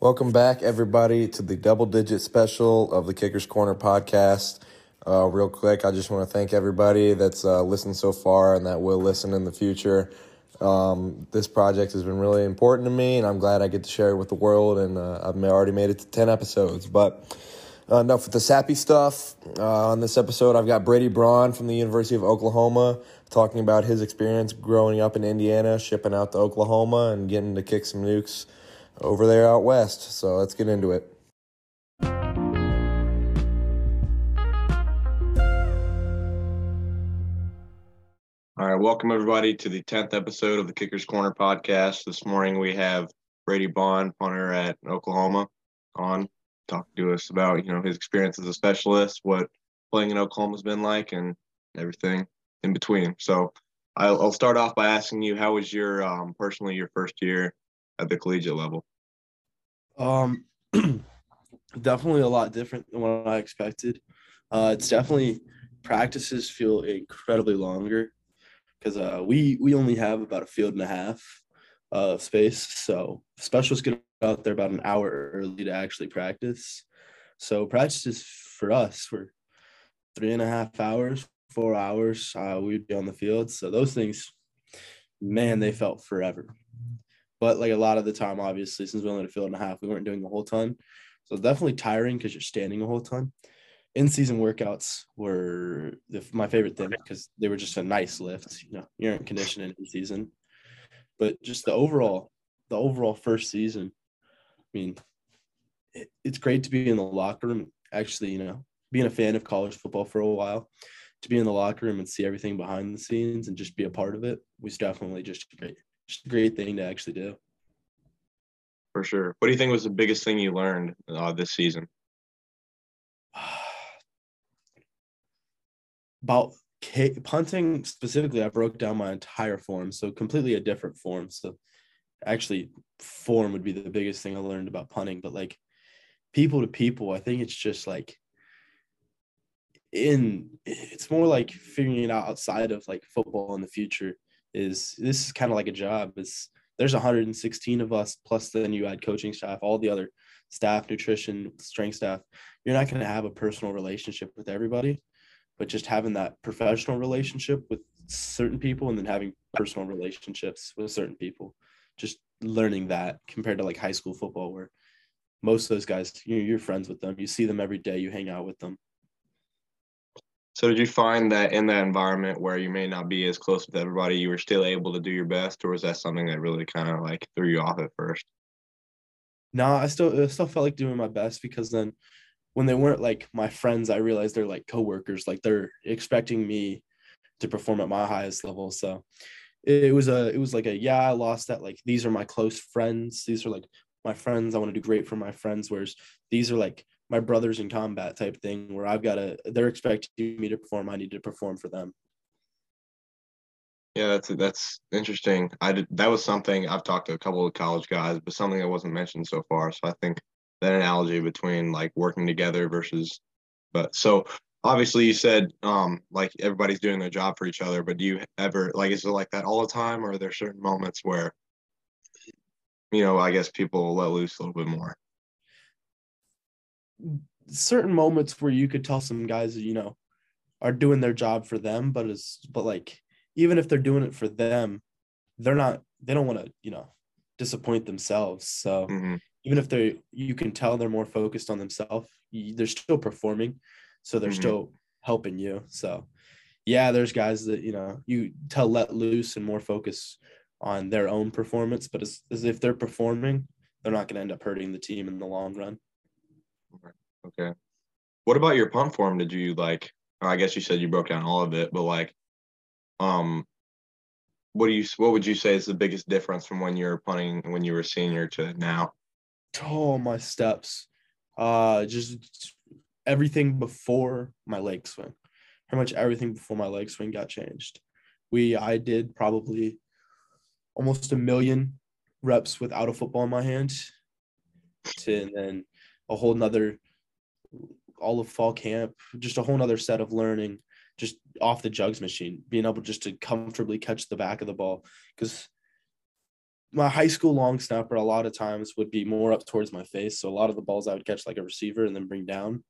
Welcome back, everybody, to the double digit special of the Kicker's Corner podcast. Uh, real quick, I just want to thank everybody that's uh, listened so far and that will listen in the future. Um, this project has been really important to me, and I'm glad I get to share it with the world. And uh, I've already made it to 10 episodes. But uh, enough with the sappy stuff. Uh, on this episode, I've got Brady Braun from the University of Oklahoma talking about his experience growing up in Indiana, shipping out to Oklahoma, and getting to kick some nukes over there out west. So let's get into it. All right, welcome everybody to the 10th episode of the Kicker's Corner podcast. This morning we have Brady Braun, punter at Oklahoma, on talking to us about, you know, his experience as a specialist, what playing in Oklahoma has been like and everything in between. So I'll, I'll start off by asking you, how was your um, personally your first year at the collegiate level? Um, definitely a lot different than what I expected. Uh, it's definitely practices feel incredibly longer because uh, we we only have about a field and a half of space. So specialists get out there about an hour early to actually practice. So practices for us were three and a half hours, four hours. Uh, we'd be on the field. So those things, man, they felt forever. But like a lot of the time, obviously, since we only had a field and a half, we weren't doing a whole ton. So definitely tiring because you're standing a whole ton. In season workouts were the, my favorite thing because they were just a nice lift. You know, you're in conditioning in season, but just the overall, the overall first season. I mean, it, it's great to be in the locker room. Actually, you know, being a fan of college football for a while, to be in the locker room and see everything behind the scenes and just be a part of it was definitely just great just a great thing to actually do. For sure. What do you think was the biggest thing you learned uh, this season? About punting specifically, I broke down my entire form, so completely a different form. So actually, form would be the biggest thing I learned about punting. But like people to people, I think it's just like in it's more like figuring it out outside of like football in the future is this is kind of like a job. It's there's 116 of us plus then you add coaching staff, all the other staff, nutrition, strength staff. You're not going to have a personal relationship with everybody, but just having that professional relationship with certain people and then having personal relationships with certain people, just learning that compared to like high school football where most of those guys you're, you're friends with them you see them every day you hang out with them so did you find that in that environment where you may not be as close with everybody, you were still able to do your best, or was that something that really kind of like threw you off at first? No, I still I still felt like doing my best because then when they weren't like my friends, I realized they're like coworkers, like they're expecting me to perform at my highest level. So it was a it was like a yeah, I lost that. Like these are my close friends. These are like my friends. I want to do great for my friends. Whereas these are like my brothers in combat type thing where I've got to they're expecting me to perform, I need to perform for them. Yeah, that's that's interesting. I did that was something I've talked to a couple of college guys, but something that wasn't mentioned so far. So I think that analogy between like working together versus but so obviously you said um like everybody's doing their job for each other, but do you ever like is it like that all the time or are there certain moments where you know, I guess people let loose a little bit more? Certain moments where you could tell some guys, you know, are doing their job for them, but is but like even if they're doing it for them, they're not they don't want to, you know, disappoint themselves. So mm-hmm. even if they're you can tell they're more focused on themselves, they're still performing. So they're mm-hmm. still helping you. So yeah, there's guys that, you know, you tell let loose and more focus on their own performance, but as, as if they're performing, they're not going to end up hurting the team in the long run. Okay. What about your punt form? Did you like? I guess you said you broke down all of it, but like, um, what do you? What would you say is the biggest difference from when you were punting when you were senior to now? Oh, my steps. Uh, just everything before my leg swing. Pretty much everything before my leg swing got changed. We I did probably almost a million reps without a football in my hand, to, and then a whole nother all of fall camp, just a whole nother set of learning just off the jugs machine, being able just to comfortably catch the back of the ball. Because my high school long snapper a lot of times would be more up towards my face. So a lot of the balls I would catch like a receiver and then bring down.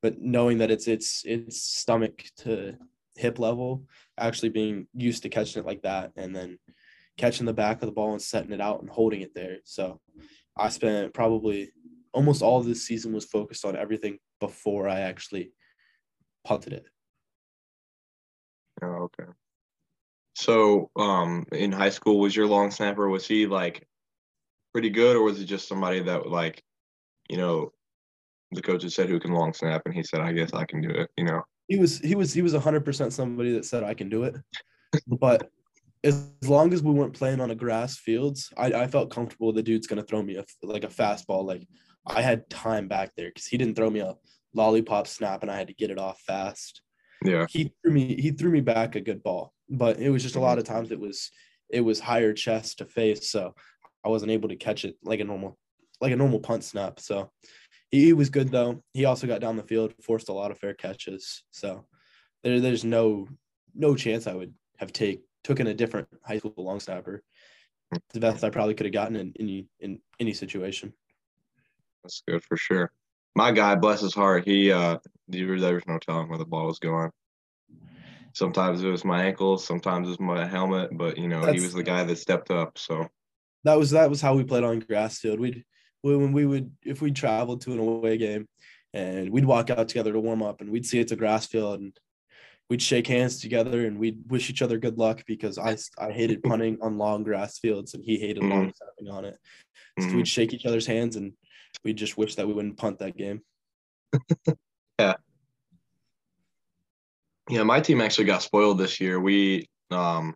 But knowing that it's it's it's stomach to hip level, actually being used to catching it like that and then catching the back of the ball and setting it out and holding it there. So I spent probably almost all of this season was focused on everything before I actually punted it. Oh, okay. So, um, in high school, was your long snapper? Was he like pretty good, or was it just somebody that like, you know, the coaches said who can long snap, and he said, "I guess I can do it." You know, he was he was he was hundred percent somebody that said I can do it, but as long as we weren't playing on a grass fields, I, I felt comfortable the dude's gonna throw me a like a fastball. Like I had time back there because he didn't throw me a lollipop snap and I had to get it off fast. yeah, He threw me he threw me back a good ball, but it was just a lot of times it was it was higher chest to face, so I wasn't able to catch it like a normal like a normal punt snap. So he, he was good though. He also got down the field, forced a lot of fair catches. So there there's no no chance I would have take took in a different high school long snapper. It's the best I probably could have gotten in any in any situation. That's good for sure. My guy, bless his heart, he uh, there was no telling where the ball was going. Sometimes it was my ankles, sometimes it was my helmet, but you know, he was the guy that stepped up. So, that was that was how we played on grass field. We'd when we would if we traveled to an away game and we'd walk out together to warm up and we'd see it's a grass field and we'd shake hands together and we'd wish each other good luck because I I hated punting on long grass fields and he hated long snapping on it. So mhm. we'd shake each other's hands and we'd just wish that we wouldn't punt that game. Yeah, Yeah, my team actually got spoiled this year. We um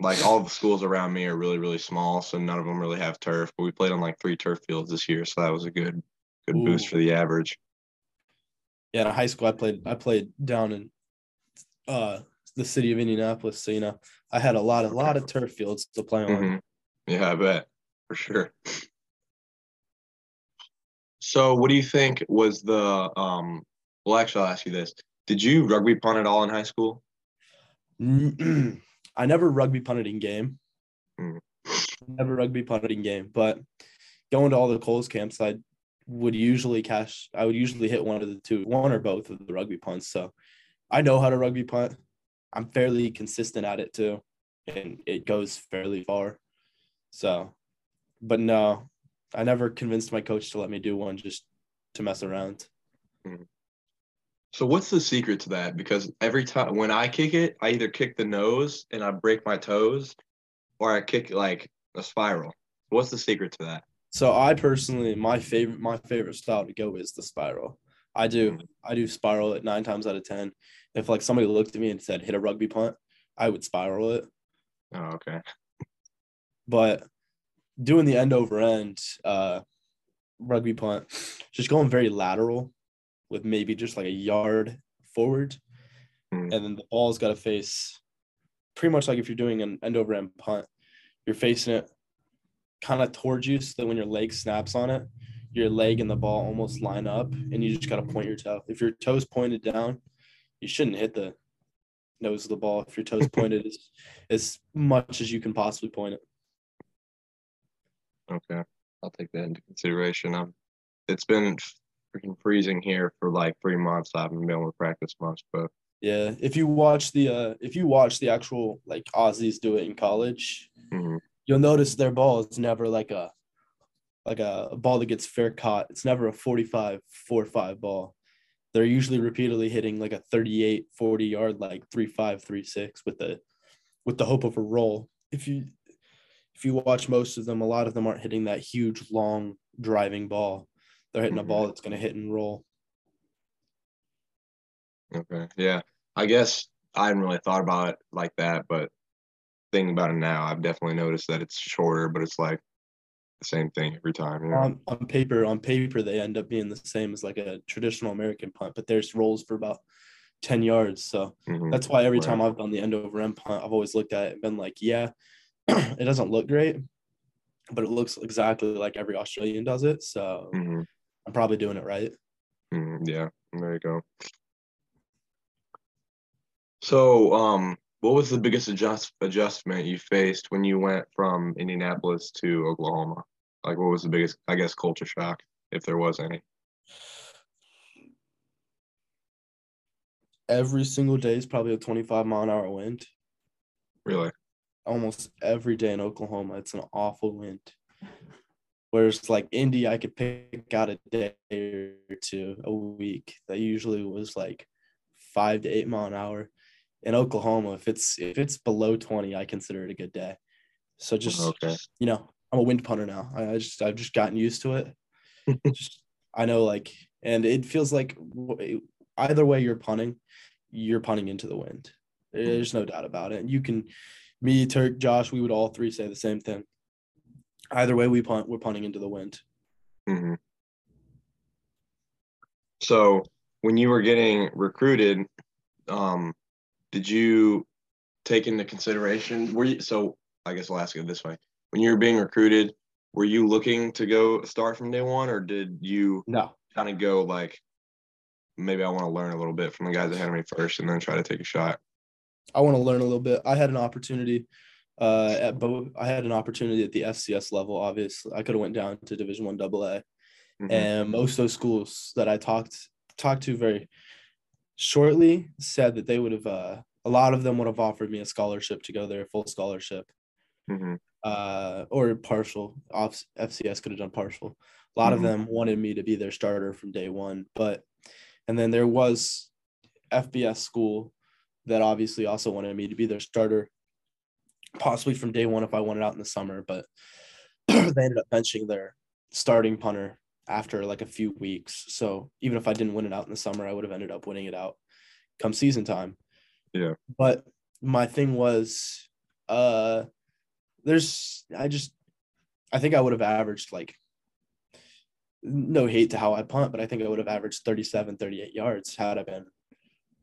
like all the schools around me are really really small, so none of them really have turf. But we played on like three turf fields this year, so that was a good good boost for the average. Yeah, in high school I played I played down in uh the city of Indianapolis. So you know I had a lot a lot of turf fields to play on. Mhm. Yeah, I bet for sure. So, what do you think was the um? Well, actually, I'll ask you this: Did you rugby punt at all in high school? I never rugby punted in game. Mm. Never rugby punted in game, but going to all the Kohl's camps, I would usually cash. I would usually hit one of the two, one or both of the rugby punts. So I know how to rugby punt. I'm fairly consistent at it too, and it goes fairly far. So, but no, I never convinced my coach to let me do one just to mess around. Hmm. So, what's the secret to that? Because every time when I kick it, I either kick the nose and I break my toes, or I kick like a spiral. What's the secret to that? So I personally, my favorite, my favorite style to go is the spiral. I do, hmm. I do spiral it nine times out of ten. If like somebody looked at me and said hit a rugby punt, I would spiral it. Oh, okay. But doing the end over end uh, rugby punt, just going very lateral with maybe just like a yard forward, Hmm. and then the ball's got to face pretty much like if you're doing an end over end punt, you're facing it kind of towards you so that when your leg snaps on it, your leg and the ball almost line up and you just got to point your toe. If your toes pointed down, you shouldn't hit the nose of the ball. If your toes pointed as, as much as you can possibly point it. Okay, I'll take that into consideration. Um, it's been freaking freezing here for like three months. I haven't been able to practice much, but Yeah. If you watch the uh if you watch the actual like Aussies do it in college, mhm. you'll notice their ball is never like a like a, a ball that gets fair caught. It's never a 45 4 5 ball. They're usually repeatedly hitting like a 38 40 yard like 3 5 3 6 with the with the hope of a roll. If you if you watch most of them, a lot of them aren't hitting that huge long driving ball. They're hitting a Mhm. ball that's going to hit and roll. okay, yeah. I guess I hadn't really thought about it like that, but thinking about it now, I've definitely noticed that it's shorter, but it's like the same thing every time. You know? on, on paper on paper they end up being the same as like a traditional american punt but there's rolls for about 10 yards so Mhm. that's why every Right. time i've done the end over end punt i've always looked at it and been like yeah it doesn't look great but it looks exactly like every australian does it so Mhm. i'm probably doing it right Mhm. Yeah, there you go. So, um, what was the biggest adjust adjustment you faced when you went from Indianapolis to Oklahoma? Like, what was the biggest, I guess, culture shock, if there was any? Every single day is probably a 25 mile an hour wind. Really? Almost every day in Oklahoma, it's an awful wind. Whereas like Indy, I could pick out a day or two a week that usually was like five to eight mile an hour. In Oklahoma, if it's if it's below 20, I consider it a good day. So just Okay. you know, I'm a wind punter now. I, I just I've just gotten used to it. just I know like, and it feels like either way you're punting, you're punting into the wind. There's no doubt about it. And you can, me, Turk, Josh, we would all three say the same thing. Either way we punt, we're punting into the wind. hmm So when you were getting recruited, um, did you take into consideration? Were you so? I guess I'll ask it this way: When you were being recruited, were you looking to go start from day one, or did you No, kind of go like, maybe I want to learn a little bit from the guys ahead of me first, and then try to take a shot? I want to learn a little bit. I had an opportunity uh at both I had an opportunity at the FCS level, obviously. I could have went down to division one double A. Mhm. and most of those schools that I talked talked to very shortly said that they would have uh, a lot of them would have offered me a scholarship to go there, full scholarship, Mhm. uh, or partial. FCS could have done partial. A lot Mhm. of them wanted me to be their starter from day one, but and then there was FBS school that obviously also wanted me to be their starter, possibly from day one if I wanted out in the summer, but they ended up benching their starting punter after like a few weeks. So even if I didn't win it out in the summer, I would have ended up winning it out come season time. Yeah. But my thing was uh there's I just I think I would have averaged like no hate to how I punt, but I think I would have averaged 37, 38 yards had I been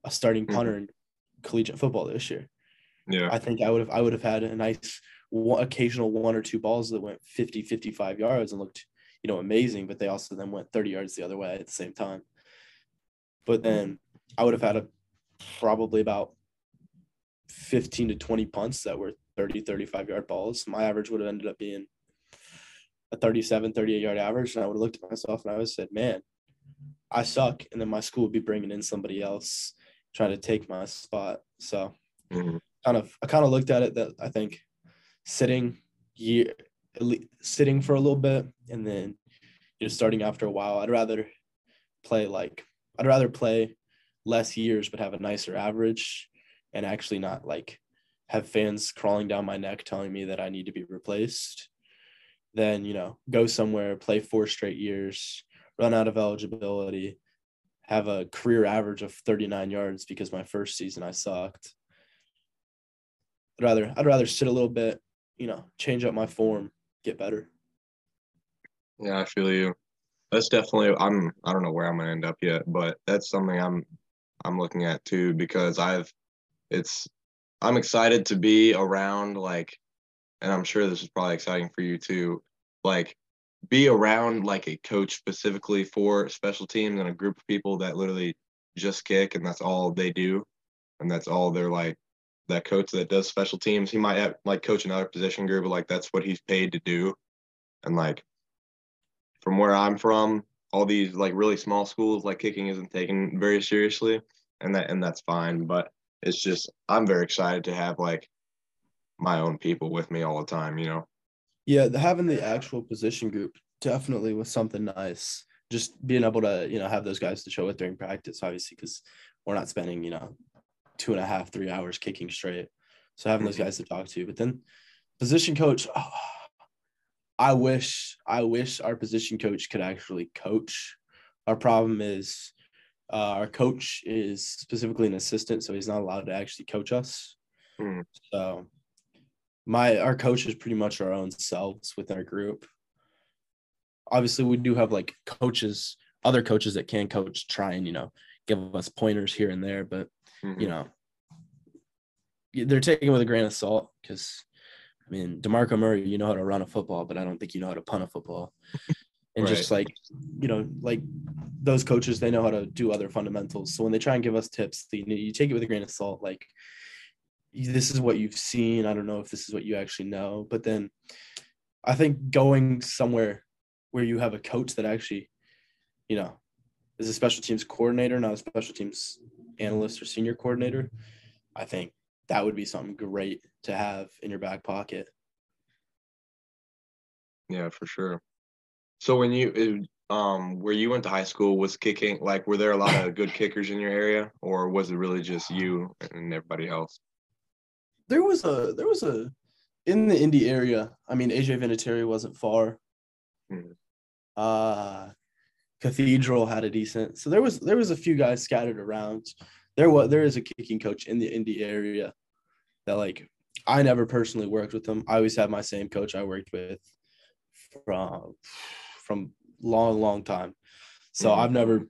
a starting Mhm. punter in collegiate football this year. Yeah. I think I would have I would have had a nice one, occasional one or two balls that went 50 55 yards and looked you know amazing but they also then went 30 yards the other way at the same time but mm-hmm. then I would have had a probably about 15 to 20 punts that were 30 35 yard balls my average would have ended up being a 37 38 yard average and I would have looked at myself and I would have said man I suck and then my school would be bringing in somebody else trying to take my spot so Mhm. kind of I kind of looked at it that I think sitting year sitting for a little bit and then you know starting after a while I'd rather play like I'd rather play less years but have a nicer average and actually not like have fans crawling down my neck telling me that I need to be replaced then you know go somewhere play four straight years run out of eligibility have a career average of 39 yards because my first season I sucked I'd rather I'd rather sit a little bit, you know, change up my form, get better. Yeah, I feel you. That's definitely I'm I don't know where I'm gonna end up yet, but that's something I'm I'm looking at too because I've it's I'm excited to be around like and I'm sure this is probably exciting for you too, like be around like a coach specifically for special teams and a group of people that literally just kick and that's all they do. And that's all they're like that coach that does special teams. He might have like coach another position group, but like that's what he's paid to do. And like from where I'm from, all these like really small schools, like kicking isn't taken very seriously, and that and that's fine. But it's just I'm very excited to have like my own people with me all the time. You know. Yeah, having the actual position group definitely was something nice. Just being able to, you know, have those guys to show it during practice, obviously, because we're not spending, you know, two and a half, three hours kicking straight. So having those Mhm. guys to talk to. But then position coach, oh, I wish, I wish our position coach could actually coach. Our problem is uh, our coach is specifically an assistant, so he's not allowed to actually coach us. Mhm. So my our coach is pretty much our own selves with our group. Obviously, we do have like coaches, other coaches that can coach, try and you know give us pointers here and there, but Mhm. you know they're taking it with a grain of salt because I mean DeMarco Murray, you know how to run a football, but I don't think you know how to punt a football. And just like you know, like those coaches, they know how to do other fundamentals. So when they try and give us tips, you, you take it with a grain of salt. Like this is what you've seen. I don't know if this is what you actually know, but then I think going somewhere where you have a coach that actually, you know, is a special teams coordinator, not a special teams analyst or senior coordinator, I think that would be something great to have in your back pocket. Yeah, for sure. So when you um where you went to high school was kicking like were there a lot of good kickers in your area or was it really just you and everybody else? There was a there was a in the Indy area. I mean, AJ Vinatieri wasn't far. Mhm. Uh Cathedral had a decent. So there was there was a few guys scattered around. There was there is a kicking coach in the Indy area that like I never personally worked with them. I always had my same coach I worked with from from long long time. So Mhm. I've never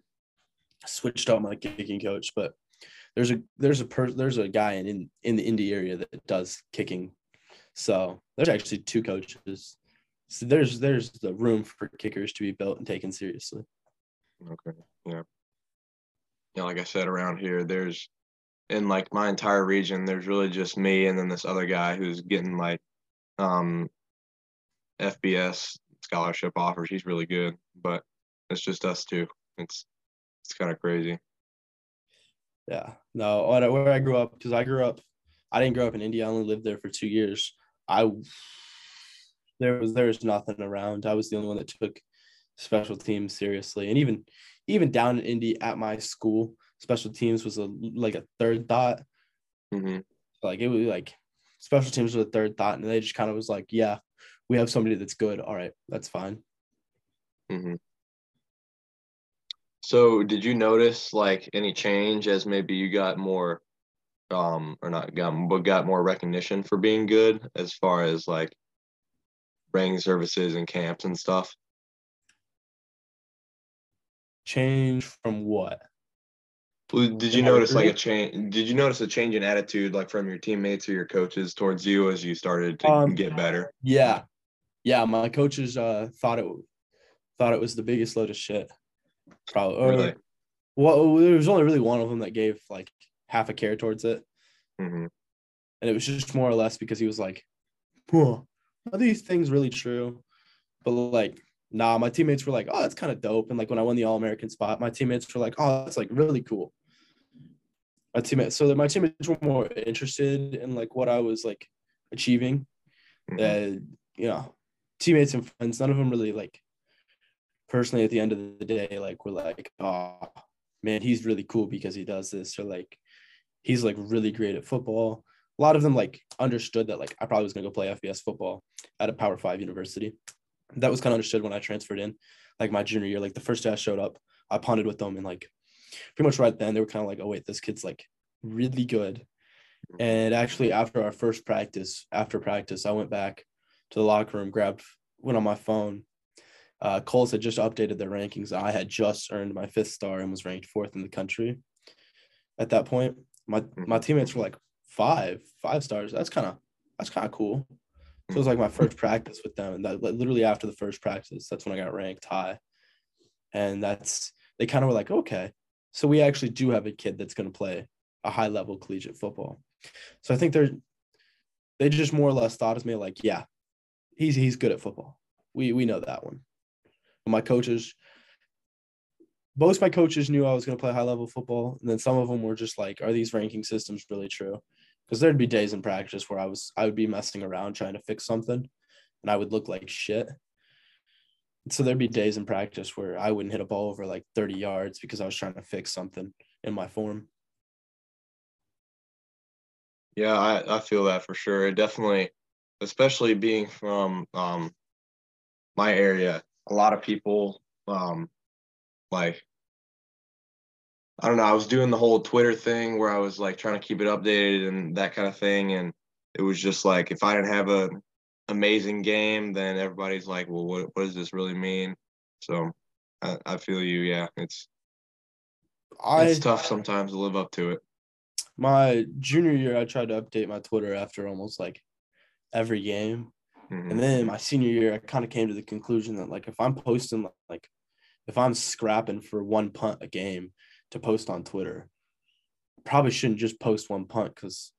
switched up my kicking coach, but there's a there's a per, there's a guy in, in the Indy area that does kicking. So there's actually two coaches. So there's there's the room for kickers to be built and taken seriously. Okay. Yeah. Yeah, like I said, around here, there's in like my entire region, there's really just me and then this other guy who's getting like um FBS scholarship offers. He's really good, but it's just us two. It's it's kind of crazy. Yeah. No, where I grew up, because I grew up, I didn't grow up in Indy. I only lived there for two years. I there was there was nothing around. I was the only one that took special teams seriously, and even even down in Indy at my school, special teams was a like a third thought. hmm Like it was like special teams was a third thought, and they just kind of was like, yeah, we have somebody that's good. All right, that's fine. hmm So, did you notice like any change as maybe you got more, um, or not got, but got more recognition for being good as far as like bringing services and camps and stuff? Change from what? Did you notice like a change? Did you notice a change in attitude, like from your teammates or your coaches towards you as you started to Um, get better? Yeah, yeah. My coaches uh thought it thought it was the biggest load of shit. Probably. Or, Really? Well, there was only really one of them that gave like half a care towards it, hmm and it was just more or less because he was like, "Huh, "Are these things really true?" But like, nah. My teammates were like, "Oh, that's kind of dope." And like when I won the All American spot, my teammates were like, "Oh, that's like really cool." My teammates, so that my teammates were more interested in like what I was like achieving that you know teammates and friends none of them really like personally at the end of the day like we're like oh man he's really cool because he does this. Or like he's like really great at football. A lot of them like understood that like i probably was going to go play fbs football at a power five university. That was kind of understood when i transferred in like my junior year. Like the first day i showed up i punted with them and like pretty much right then they were kind of like oh wait this kid's like really good. And actually, after our first practice, after practice, I went back to the locker room, grabbed, went on my phone. Uh, Kohl's had just updated their rankings. I had just earned my fifth star and was ranked fourth in the country. At that point, my my teammates were like five, five stars. That's kind of that's kind of cool. So it was like my first practice with them, and that like, literally after the first practice, that's when I got ranked high. And that's they kind of were like, okay, so we actually do have a kid that's going to play a high level collegiate football. So I think they're they just more or less thought of me like, yeah, he's he's good at football. We we know that one. My coaches, most my coaches knew I was going to play high level football, and then some of them were just like, are these ranking systems really true? Because there'd be days in practice where I was I would be messing around trying to fix something, and I would look like shit. So there'd be days in practice where I wouldn't hit a ball over like 30 yards because I was trying to fix something in my form. Yeah, I, I feel that for sure. It definitely, especially being from um my area, a lot of people um like I don't know, I was doing the whole Twitter thing where I was like trying to keep it updated and that kind of thing. And it was just like if I didn't have a amazing game, then everybody's like, Well, what what does this really mean? So I, I feel you, yeah. It's I it's tough sometimes to live up to it. my junior year i tried to update my twitter after almost like every game Mhm. and then my senior year i kind of came to the conclusion that like if i'm posting like if i'm scrapping for one punt a game to post on twitter probably shouldn't just post one punt because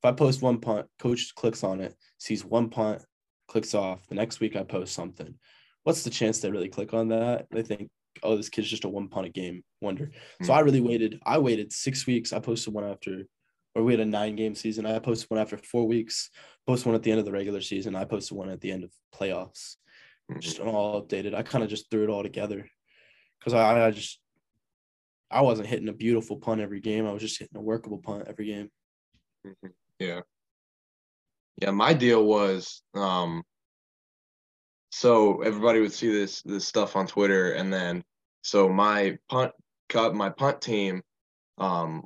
If I post one punt, coach clicks on it, sees one punt, clicks off. The next week I post something. What's the chance they really click on that? They think, oh, this kid's just a one punt a game wonder. So I really waited. I waited six weeks. I posted one after, or we had a nine game season. I posted one after four weeks. Posted one at the end of the regular season. I posted one at the end of playoffs. Mhm. Just all updated. I kind of just threw it all together because I, I just I wasn't hitting a beautiful punt every game. I was just hitting a workable punt every game. Mhm. Yeah. Yeah, my deal was um so everybody would see this this stuff on Twitter and then so my punt cut my punt team um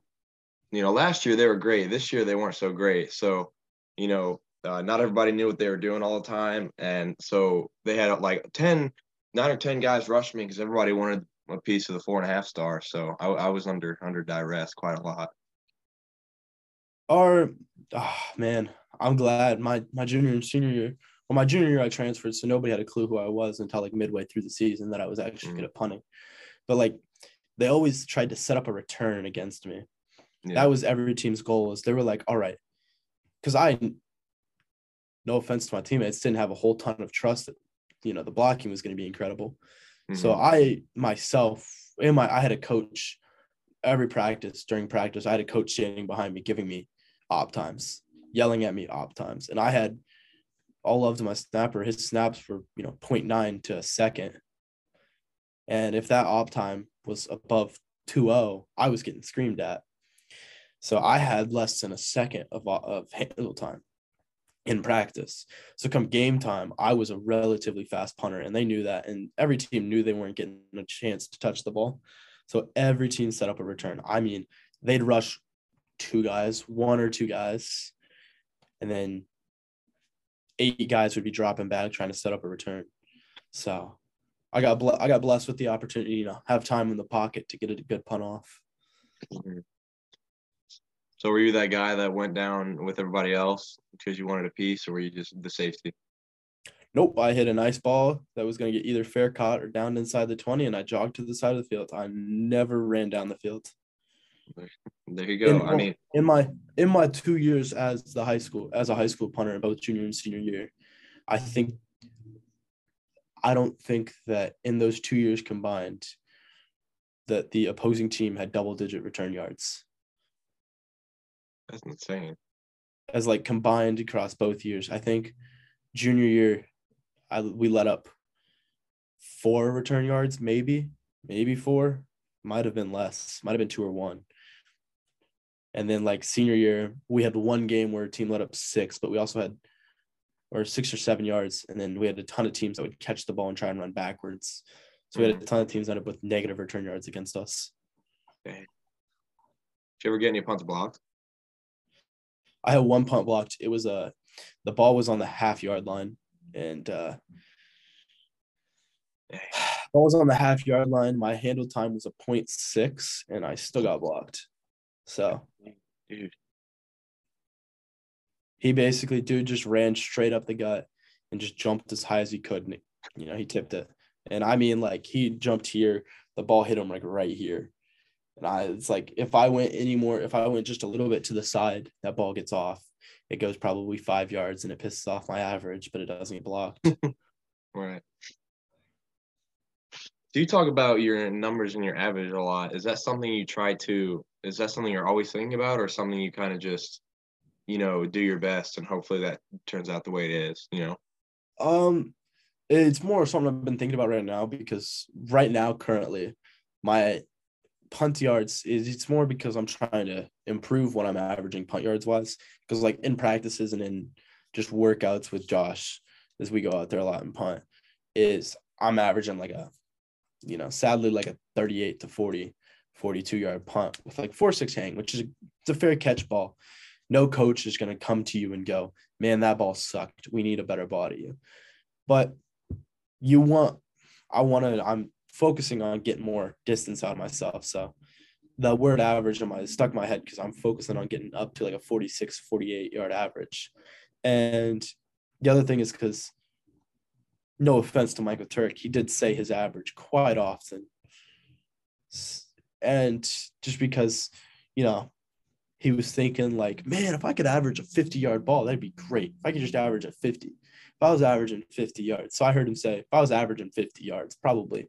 you know last year they were great. This year they weren't so great. So, you know, uh, not everybody knew what they were doing all the time and so they had like 10 nine or 10 guys rush me because everybody wanted a piece of the four and a half star. So I, I was under under duress quite a lot. Or, oh, man, I'm glad my my junior and senior year. Well, my junior year I transferred, so nobody had a clue who I was until like midway through the season that I was actually Mhm. good at punting. But like, they always tried to set up a return against me. Yeah. That was every team's goal. Is they were like, all right, because I, no offense to my teammates, didn't have a whole ton of trust that you know the blocking was going to be incredible. So Mhm. I myself and my I had a coach every practice during practice. I had a coach standing behind me giving me op times, yelling at me op times. And I had all to my snapper. His snaps were, you know, 0.9 to a second. And if that op time was above 2-0, I was getting screamed at. So I had less than a second of, uh, of handle time in practice. So come game time, I was a relatively fast punter, and they knew that. And every team knew they weren't getting a chance to touch the ball. So every team set up a return. I mean, they'd rush two guys, one or two guys, and then eight guys would be dropping back trying to set up a return. So I got ble- I got blessed with the opportunity, you know, have time in the pocket to get a good punt off. Mm-hmm. So were you that guy that went down with everybody else because you wanted a piece, or were you just the safety? Nope, I hit a nice ball that was going to get either fair caught or down inside the 20, and I jogged to the side of the field. I never ran down the field. There you go. In- I mean, in my in my two years as the high school as a high school punter both junior and senior year, I think I don't think that in those two years combined that the opposing team had double digit return yards that's insane. as like combined across both years. I think junior year I we let up four return yards, maybe, maybe four, might have been less, might have been two or one. And then like senior year, we had one game where a team let up six, but we also had or six or seven yards, and then we had a ton of teams that would catch the ball and try and run backwards. So we had a ton of teams end up with negative return yards against us. Did you ever get any punts blocked? I had one punt blocked. It was a the ball was on the half yard line, and uh, ball was on the half yard line. My handle time was a point six, and I still got blocked. So Dude, he basically, dude, just ran straight up the gut and just jumped as high as he could. And, you know, he tipped it. And I mean, like, he jumped here, the ball hit him like right here. And I, it's like, if I went any more, if I went just a little bit to the side, that ball gets off. It goes probably five yards and it pisses off my average, but it doesn't get blocked. right. Do you talk about your numbers and your average a lot? Is that something you try to? Is that something you're always thinking about, or something you kind of just, you know, do your best and hopefully that turns out the way it is? You know. Um, it's more something I've been thinking about right now because right now, currently, my punt yards is it's more because I'm trying to improve what I'm averaging punt yards wise. Because like in practices and in just workouts with Josh, as we go out there a lot and punt, is I'm averaging like a, you know, sadly like a 38 to 40, 42 yard punt with like four six hang, which is a, it's a fair catch ball. No coach is to come to you and go, man, that ball sucked. We need a better body. But you want, I want to, I'm focusing on getting more distance out of myself. So the word average in my stuck in my head because I'm focusing on getting up to like a 46, 48 yard average. And the other thing is because no offense to Michael Turk, he did say his average quite often. And just because, you know, he was thinking like, man, if I could average a 50 yard ball, that'd be great. If I could just average a 50, if I was averaging 50 yards. So I heard him say, if I was averaging 50 yards, probably,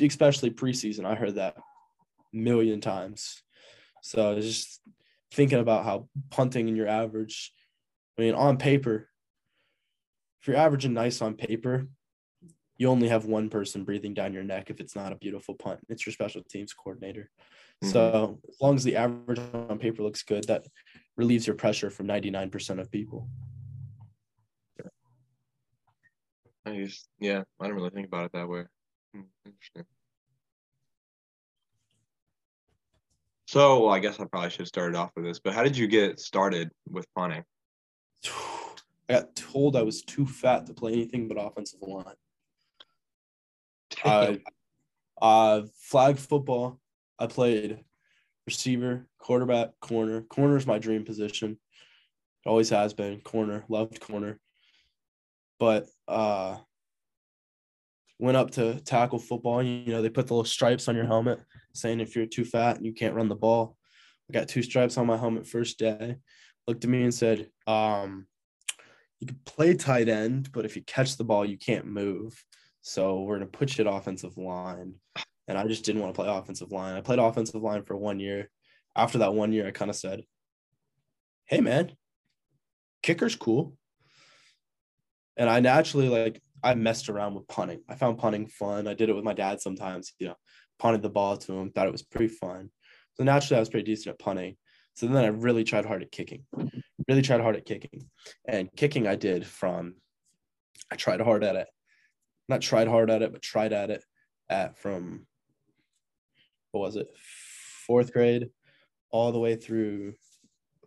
especially preseason, I heard that a million times. So I was just thinking about how punting in your average, I mean, on paper, if you're averaging nice on paper, you only have one person breathing down your neck if it's not a beautiful punt. It's your special teams coordinator. Mm-hmm. So as long as the average on paper looks good, that relieves your pressure from 99% of people. I just, yeah, I don't really think about it that way. Hmm, interesting. So, well, I guess I probably should have started off with this, but how did you get started with punting? I got told I was too fat to play anything but offensive line. uh, uh, flag football, I played receiver, quarterback, corner. Corner is my dream position. It always has been. Corner, loved corner. But uh went up to tackle football. You know, they put the little stripes on your helmet saying if you're too fat and you can't run the ball. I got two stripes on my helmet first day. Looked at me and said, um, you can play tight end, but if you catch the ball, you can't move. So we're gonna put you at offensive line and I just didn't want to play offensive line. I played offensive line for one year. After that one year, I kind of said, "Hey, man, kicker's cool." And I naturally like I messed around with punting. I found punting fun. I did it with my dad sometimes. You know, punted the ball to him. Thought it was pretty fun. So naturally, I was pretty decent at punting. So then I really tried hard at kicking. Really tried hard at kicking, and kicking I did from. I tried hard at it. Not tried hard at it, but tried at it at from what was it, fourth grade, all the way through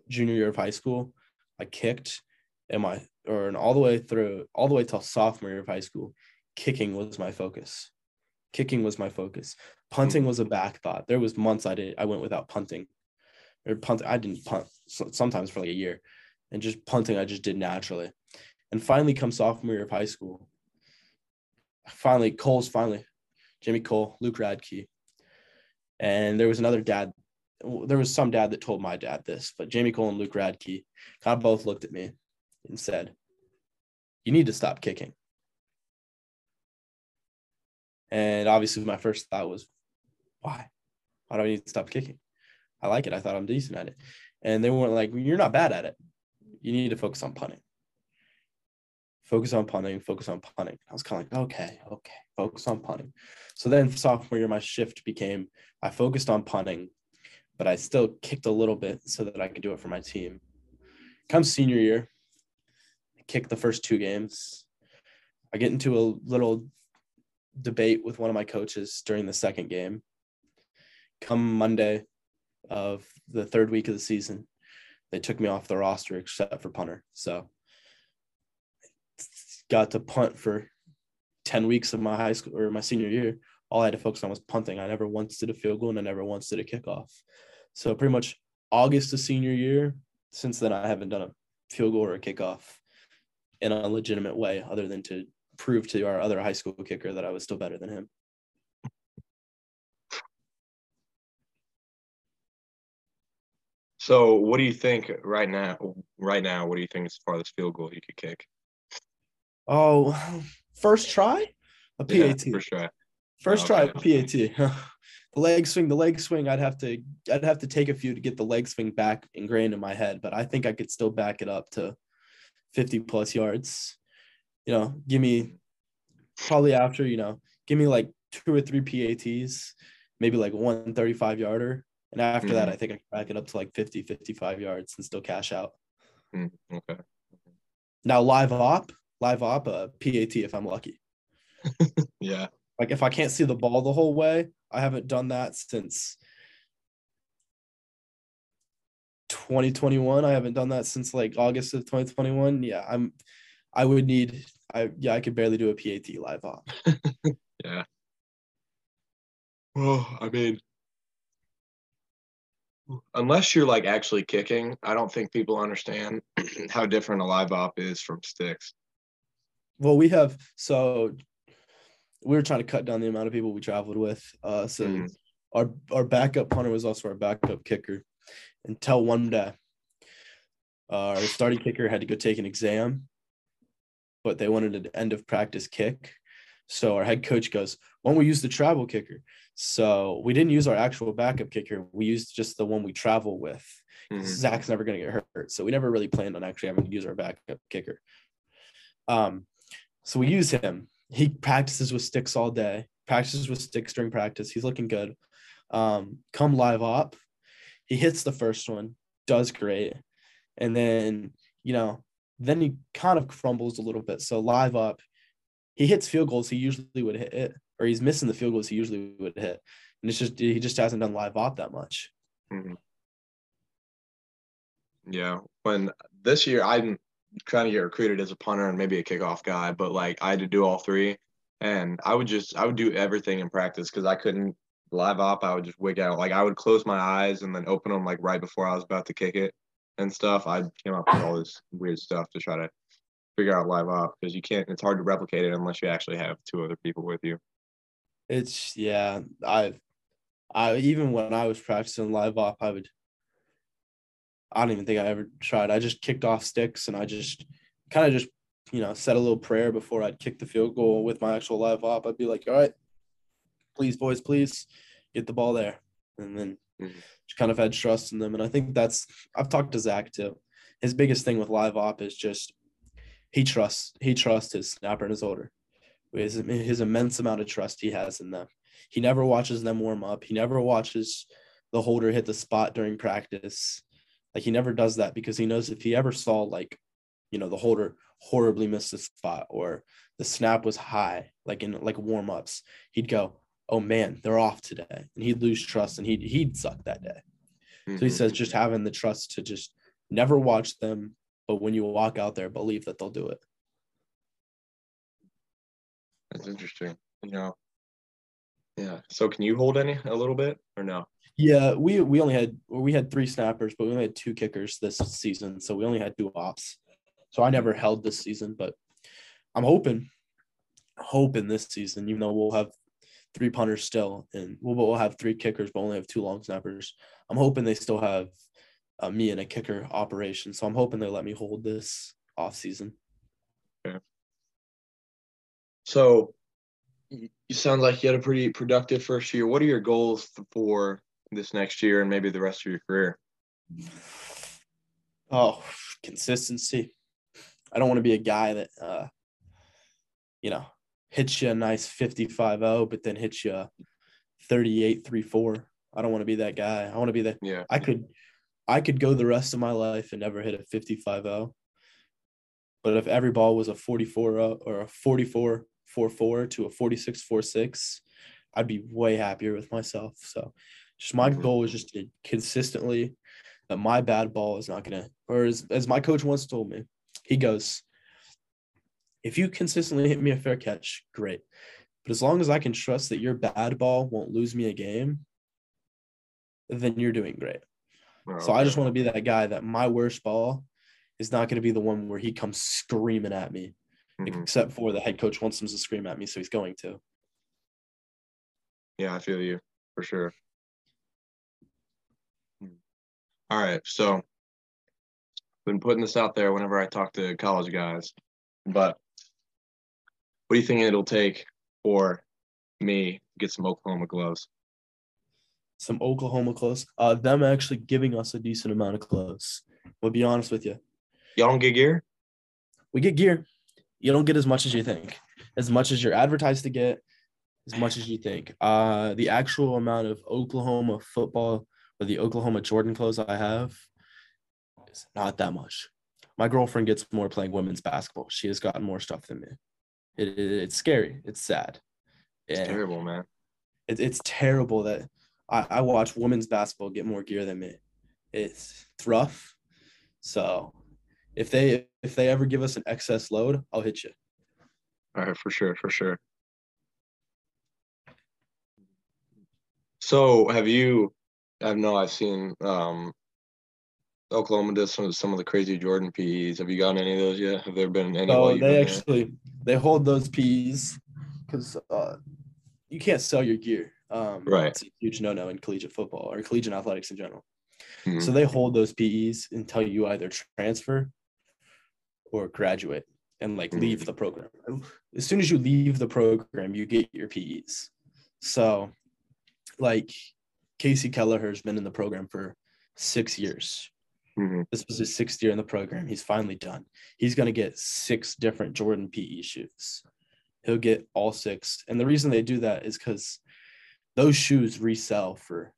junior year of high school. I kicked, and my or and all the way through all the way till sophomore year of high school, kicking was my focus. Kicking was my focus. Punting hmm. was a back thought. There was months I did I went without punting, or punt. I didn't punt sometimes for like a year, and just punting I just did naturally. And finally, come sophomore year of high school, finally Kohl's finally, Jimmy Cole, Luke Radke, and there was another dad. There was some dad that told my dad this, but Jamie Kohl and Luke Radke kind of both looked at me and said, You need to stop kicking. And obviously, my first thought was, Why? Why do I need to stop kicking? I like it. I thought I'm decent at it. And they weren't like, You're not bad at it. You need to focus on punting. Focus on punting, focus on punting. I was kind of like, Okay, okay, focus on punting. So then sophomore year, my shift became I focused on punting, but I still kicked a little bit so that I could do it for my team. Come senior year, I kicked the first two games. I get into a little debate with one of my coaches during the second game. Come Monday of the third week of the season, they took me off the roster except for punter. So got to punt for 10 weeks of my high school or my senior year, all I had to focus on was punting. I never once did a field goal and I never once did a kickoff. So pretty much August of senior year, since then I haven't done a field goal or a kickoff in a legitimate way other than to prove to our other high school kicker that I was still better than him. So, what do you think right now? Right now, what do you think is the farthest field goal you could kick? Oh, first try, a PAT. Yeah, first try. First try, okay. PAT. the leg swing, the leg swing. I'd have to, I'd have to take a few to get the leg swing back ingrained in my head, but I think I could still back it up to 50 plus yards. You know, give me probably after, you know, give me like two or three PATs, maybe like one 35 yarder. And after mm-hmm. that, I think I can back it up to like 50, 55 yards and still cash out. Mm, okay. Now live op, live op, uh, PAT if I'm lucky. yeah. Like if I can't see the ball the whole way, I haven't done that since 2021. I haven't done that since like August of 2021. Yeah, I'm I would need I yeah, I could barely do a PAT live op. yeah. Well, I mean unless you're like actually kicking, I don't think people understand how different a live op is from sticks. Well, we have so we were trying to cut down the amount of people we traveled with. Uh, so mm. our our backup punter was also our backup kicker. Until one day uh, our starting kicker had to go take an exam, but they wanted an end of practice kick. So our head coach goes, "Why don't we use the travel kicker?" So we didn't use our actual backup kicker. We used just the one we travel with. Mhm. Zach's never going to get hurt, so we never really planned on actually having to use our backup kicker. Um, so we use him. He practices with sticks all day. Practices with sticks during practice. He's looking good. Um, come live op, he hits the first one, does great, and then you know, then he kind of crumbles a little bit. So live up, he hits field goals he usually would hit or he's missing the field goals he usually would hit, and it's just he just hasn't done live op that much. Mhm. Yeah. When this year I'm trying to get recruited as a punter and maybe a kickoff guy, but like I had to do all three. And I would just I would do everything in practice because I couldn't live op. I would just wig out. Like I would close my eyes and then open them like right before I was about to kick it and stuff. I came up with all this weird stuff to try to figure out live op because you can't. It's hard to replicate it unless you actually have two other people with you. It's yeah, I I even when I was practicing live op, I would I don't even think I ever tried. I just kicked off sticks and I just kind of just, you know, said a little prayer before I'd kick the field goal with my actual live op. I'd be like, all right, please, boys, please get the ball there. And then Mhm. just kind of had trust in them. And I think that's I've talked to Zach too. His biggest thing with live op is just he trusts he trusts his snapper and his holder. His, his immense amount of trust he has in them. He never watches them warm up. He never watches the holder hit the spot during practice. Like he never does that because he knows if he ever saw like, you know, the holder horribly missed the spot or the snap was high, like in like warm ups, he'd go, "Oh man, they're off today," and he'd lose trust and he'd he'd suck that day. So he Mhm. says just having the trust to just never watch them, but when you walk out there, believe that they'll do it. That's interesting. You know. Yeah. So can you hold any a little bit or no? Yeah, we we only had we had three snappers, but we only had two kickers this season, so we only had two ops. So I never held this season, but I'm hoping, hoping this season, even though we'll have three punters still, and we'll, we'll have three kickers, but only have two long snappers. I'm hoping they still have uh, me and a kicker operation. So I'm hoping they let me hold this off season. Okay. So you you sound like you had a pretty productive first year. What are your goals for this next year and maybe the rest of your career? Oh, consistency. I don't want to be a guy that, uh, you know, hits you a nice 55 0, but then hits you 38 3 4. I don't want to be that guy. I want to be that. Yeah. I could, I could go the rest of my life and never hit a 55 0. But if every ball was a 44 or a 44 4 4 to a 46 4 6, I'd be way happier with myself. So just my Mhm. goal is just to consistently that my bad ball is not gonna or as, as my coach once told me, he goes, if you consistently hit me a fair catch, great. But as long as I can trust that your bad ball won't lose me a game, then you're doing great. So I just want to be that guy that my worst ball is not going to be the one where he comes screaming at me, Mhm. except for the head coach wants him to scream at me, so he's going to. Yeah, I feel you for sure. All right, so been putting this out there whenever I talk to college guys, but what do you think it'll take for me to get some Oklahoma gloves? Some Oklahoma clothes. Uh, them actually giving us a decent amount of clothes. We'll be honest with you. Y'all don't get gear? we get gear. You don't get as much as you think, as much as you're advertised to get, as much as you think. Uh, the actual amount of Oklahoma football or the Oklahoma Jordan clothes I have is not that much. My girlfriend gets more playing women's basketball. She has gotten more stuff than me. It, it- it's scary. It's sad. It's And terrible, man. it, it's terrible that I, I watch women's basketball get more gear than me. It's, it's rough. So if they if they ever give us an excess load, I'll hit you. All right, for sure, for sure. So, have you? I know I've seen um, Oklahoma does some of some of the crazy Jordan PEs. Have you gotten any of those yet? Have there been any? while they been there? actually they hold those PEs because uh, you can't sell your gear. Um, Right. It's a huge no no in collegiate football or collegiate athletics in general. Mhm. So they hold those PEs until you either transfer or graduate and like Mhm. leave the program. As soon as you leave the program, you get your PEs. So, like Casey Kelleher has been in the program for six years. Mhm. This was his sixth year in the program. He's finally done. He's going to get six different Jordan PE shoes. He'll get all six. And the reason they do that is because those shoes resell for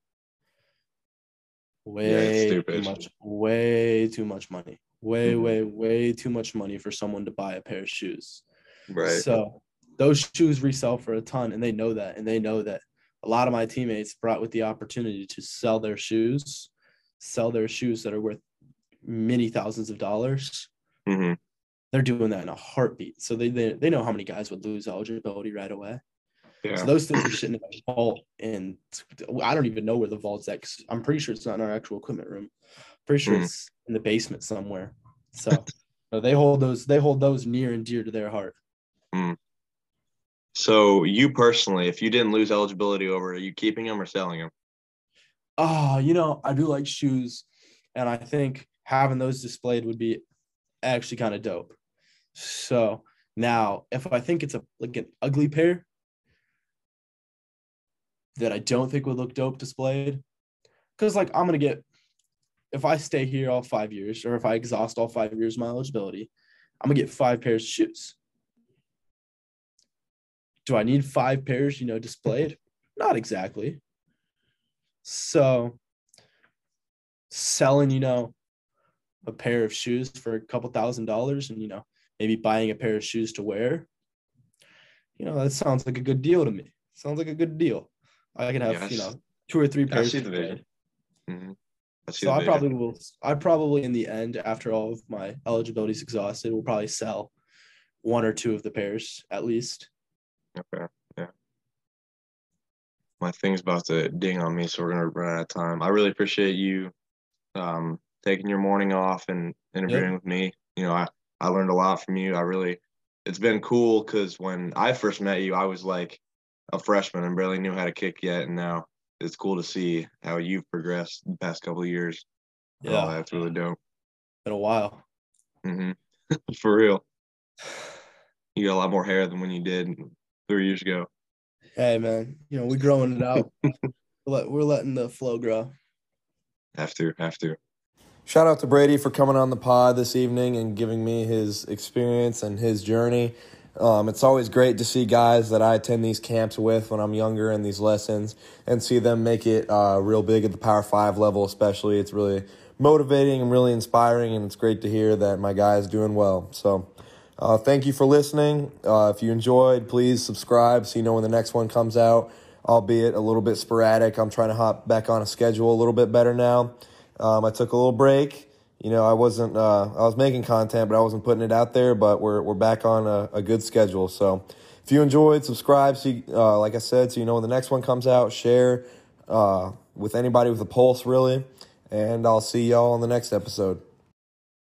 way too much, way too much money. Way, Mhm. way, way too much money for someone to buy a pair of shoes. Right. So those shoes resell for a ton, and they know that. And they know that a lot of my teammates brought with the opportunity to sell their shoes, sell their shoes that are worth many thousands of dollars. hmm They're doing that in a heartbeat. So they they, they know how many guys would lose eligibility right away. Yeah. So those things are sitting in a vault, and I don't even know where the vault's at. I'm pretty sure it's not in our actual equipment room. Pretty sure Mm. it's in the basement somewhere. So uh, they hold those they hold those near and dear to their heart. So you personally, if you didn't lose eligibility over, are you keeping them or selling them? Oh, you know, I do like shoes, and I think having those displayed would be actually kind of dope. So now, if I think it's a like an ugly pair that I don't think would look dope displayed, because like I'm gonna get if I stay here all five years, or if I exhaust all five years of my eligibility, I'm gonna get five pairs of shoes. Do I need five pairs, you know, displayed? Not exactly. So selling, you know, a pair of shoes for a couple thousand dollars and, you know, maybe buying a pair of shoes to wear, you know, that sounds like a good deal to me. Sounds like a good deal. I can have, Yeah, I you know, two or three I pairs. see the vision. hmm I see So I probably will. I probably in the end, after all of my eligibility is exhausted, will probably sell one or two of the pairs at least. Okay. Yeah. My thing's about to ding on me, so we're gonna run out of time. I really appreciate you um, taking your morning off and interviewing with me. You know, I I learned a lot from you. I really, it's been cool because when I first met you, I was like a freshman and barely knew how to kick yet, and now it's cool to see how you've progressed the past couple of years. Oh, Yeah, that's really dope. been a while. Mm-hmm. For real, you got a lot more hair than when you did three years ago. Hey man, you know we're growing it out. we're letting the flow grow. Have to, have to. Shout out to Brady for coming on the pod this evening and giving me his experience and his journey. Um, it's always great to see guys that I attend these camps with when I'm younger and these lessons and see them make it uh, real big at the Power Five level, especially. It's really motivating and really inspiring, and it's great to hear that my guy is doing well. So, uh, thank you for listening. Uh, if you enjoyed, please subscribe so you know when the next one comes out, albeit a little bit sporadic. I'm trying to hop back on a schedule a little bit better now. Um, I took a little break. You know, I wasn't. Uh, I was making content, but I wasn't putting it out there. But we're we're back on a, a good schedule. So, if you enjoyed, subscribe. So, you, uh, like I said, so you know when the next one comes out. Share uh, with anybody with a pulse, really. And I'll see y'all on the next episode.